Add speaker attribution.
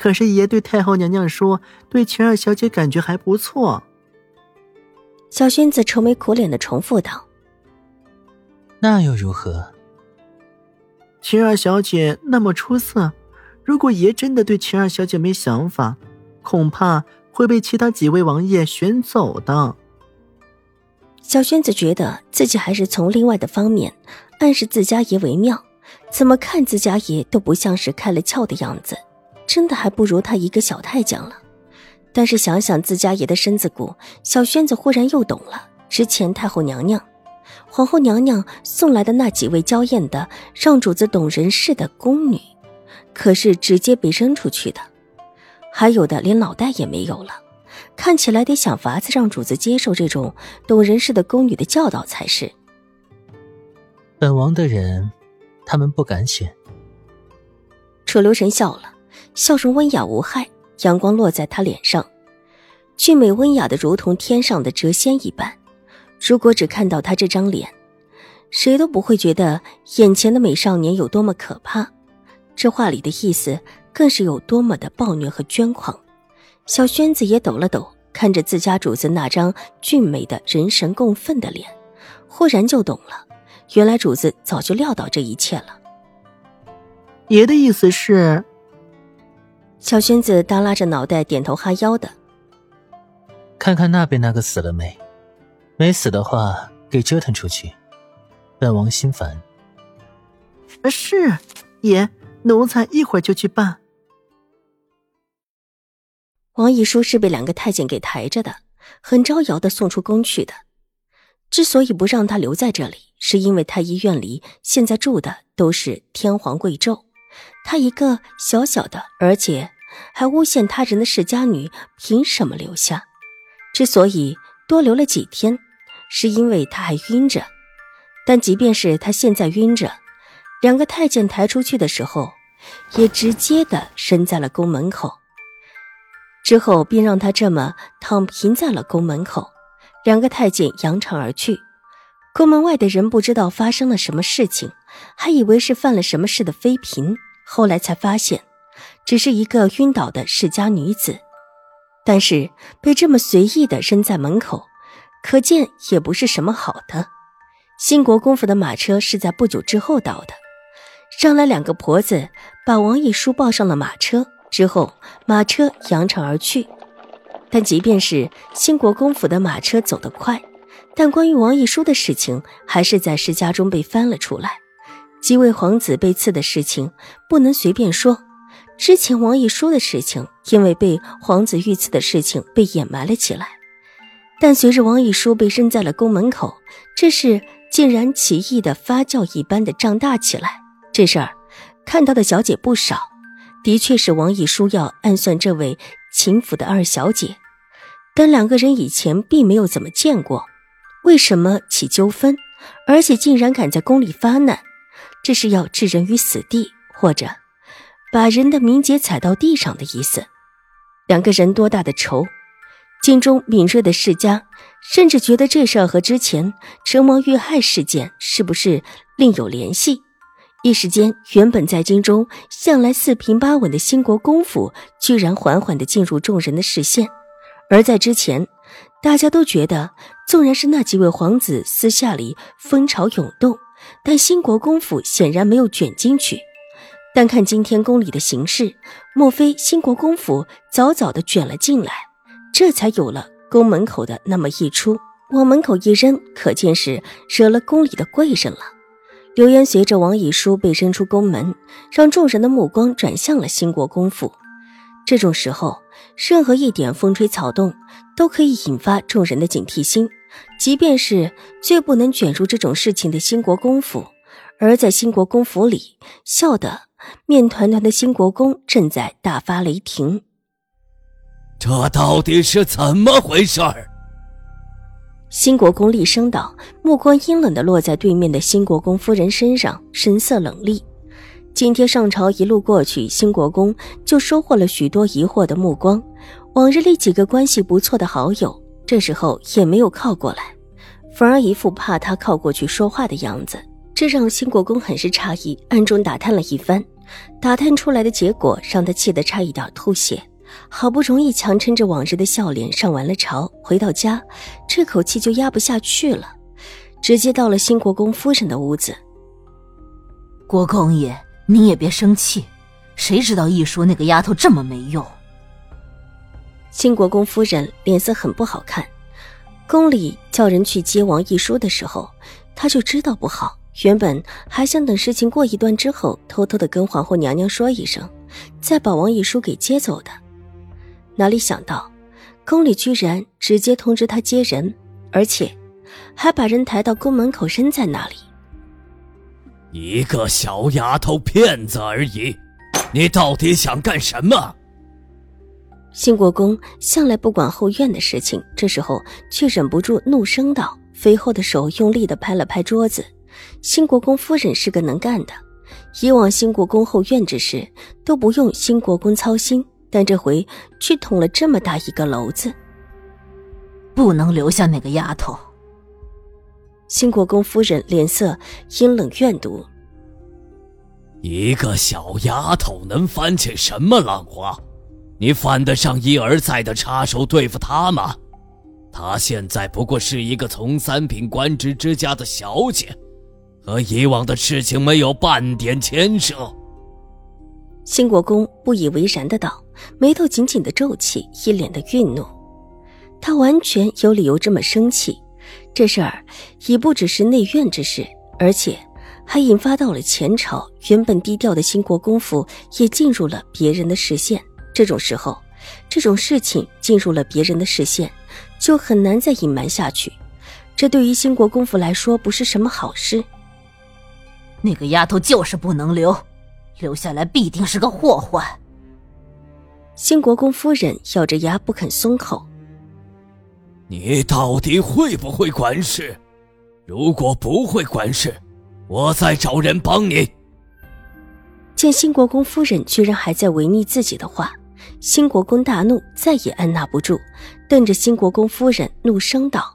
Speaker 1: 可是爷对太后娘娘说，对晴儿小姐感觉还不错。
Speaker 2: 小轩子愁眉苦脸的重复道：“
Speaker 3: 那又如何？
Speaker 1: 晴儿小姐那么出色，如果爷真的对晴儿小姐没想法，恐怕会被其他几位王爷选走的。”
Speaker 2: 小轩子觉得自己还是从另外的方面暗示自家爷为妙，怎么看自家爷都不像是开了窍的样子。真的还不如他一个小太监了，但是想想自家爷的身子骨，小轩子忽然又懂了。之前太后娘娘、皇后娘娘送来的那几位娇艳的、让主子懂人事的宫女，可是直接被扔出去的，还有的连脑袋也没有了。看起来得想法子让主子接受这种懂人事的宫女的教导才是。
Speaker 3: 本王的人，他们不敢选。
Speaker 2: 楚留神笑了。笑容温雅无害，阳光落在他脸上，俊美温雅的如同天上的谪仙一般。如果只看到他这张脸，谁都不会觉得眼前的美少年有多么可怕。这话里的意思更是有多么的暴虐和癫狂。小轩子也抖了抖，看着自家主子那张俊美的人神共愤的脸，忽然就懂了，原来主子早就料到这一切了。
Speaker 1: 爷的意思是。
Speaker 2: 小轩子耷拉着脑袋，点头哈腰的。
Speaker 3: 看看那边那个死了没？没死的话，给折腾出去。本王心烦。
Speaker 1: 是，爷，奴才一会儿就去办。
Speaker 2: 王一书是被两个太监给抬着的，很招摇的送出宫去的。之所以不让他留在这里，是因为太医院里现在住的都是天皇贵胄。他一个小小的，而且还诬陷他人的世家女，凭什么留下？之所以多留了几天，是因为她还晕着。但即便是她现在晕着，两个太监抬出去的时候，也直接的伸在了宫门口。之后便让她这么躺平在了宫门口。两个太监扬长而去。宫门外的人不知道发生了什么事情，还以为是犯了什么事的妃嫔，后来才发现，只是一个晕倒的世家女子。但是被这么随意的扔在门口，可见也不是什么好的。兴国公府的马车是在不久之后到的，上来两个婆子，把王一书抱上了马车之后，马车扬长而去。但即便是兴国公府的马车走得快。但关于王一书的事情，还是在世家中被翻了出来。几位皇子被刺的事情不能随便说。之前王一书的事情，因为被皇子遇刺的事情被掩埋了起来。但随着王一书被扔在了宫门口，这事竟然奇异的发酵一般的胀大起来。这事儿看到的小姐不少，的确是王一书要暗算这位秦府的二小姐。但两个人以前并没有怎么见过。为什么起纠纷，而且竟然敢在宫里发难？这是要置人于死地，或者把人的名节踩到地上的意思。两个人多大的仇？京中敏锐的世家甚至觉得这事儿和之前成王遇害事件是不是另有联系？一时间，原本在京中向来四平八稳的兴国公府，居然缓缓地进入众人的视线。而在之前。大家都觉得，纵然是那几位皇子私下里风潮涌动，但兴国公府显然没有卷进去。单看今天宫里的形势，莫非兴国公府早早的卷了进来，这才有了宫门口的那么一出，往门口一扔，可见是惹了宫里的贵人了。流言随着王以书被扔出宫门，让众人的目光转向了兴国公府。这种时候，任何一点风吹草动。都可以引发众人的警惕心，即便是最不能卷入这种事情的兴国公府，而在兴国公府里，笑的面团团的新国公正在大发雷霆。
Speaker 4: 这到底是怎么回事儿？
Speaker 2: 新国公厉声道，目光阴冷的落在对面的新国公夫人身上，神色冷厉。今天上朝一路过去，新国公就收获了许多疑惑的目光。往日里几个关系不错的好友，这时候也没有靠过来，反而一副怕他靠过去说话的样子，这让新国公很是诧异，暗中打探了一番，打探出来的结果让他气得差一点吐血。好不容易强撑着往日的笑脸上完了朝，回到家，这口气就压不下去了，直接到了新国公夫人的屋子。
Speaker 5: 国公爷，您也别生气，谁知道一说那个丫头这么没用。
Speaker 2: 新国公夫人脸色很不好看，宫里叫人去接王一书的时候，他就知道不好，原本还想等事情过一段之后，偷偷的跟皇后娘娘说一声，再把王一书给接走的。哪里想到，宫里居然直接通知他接人，而且还把人抬到宫门口扔在那里。
Speaker 4: 一个小丫头片子而已，你到底想干什么？
Speaker 2: 兴国公向来不管后院的事情，这时候却忍不住怒声道，肥厚的手用力的拍了拍桌子。新国公夫人是个能干的，以往新国公后院之事都不用新国公操心。但这回却捅了这么大一个篓子，
Speaker 5: 不能留下那个丫头。
Speaker 2: 新国公夫人脸色阴冷怨毒，
Speaker 4: 一个小丫头能翻起什么浪花？你犯得上一而再的插手对付她吗？她现在不过是一个从三品官职之家的小姐，和以往的事情没有半点牵涉。
Speaker 2: 新国公不以为然的道。眉头紧紧的皱起，一脸的愠怒。他完全有理由这么生气。这事儿已不只是内院之事，而且还引发到了前朝。原本低调的新国公府也进入了别人的视线。这种时候，这种事情进入了别人的视线，就很难再隐瞒下去。这对于新国公府来说不是什么好事。
Speaker 5: 那个丫头就是不能留，留下来必定是个祸患。
Speaker 2: 新国公夫人咬着牙不肯松口。
Speaker 4: 你到底会不会管事？如果不会管事，我再找人帮你。
Speaker 2: 见新国公夫人居然还在违逆自己的话，新国公大怒，再也按捺不住，瞪着新国公夫人怒声道：“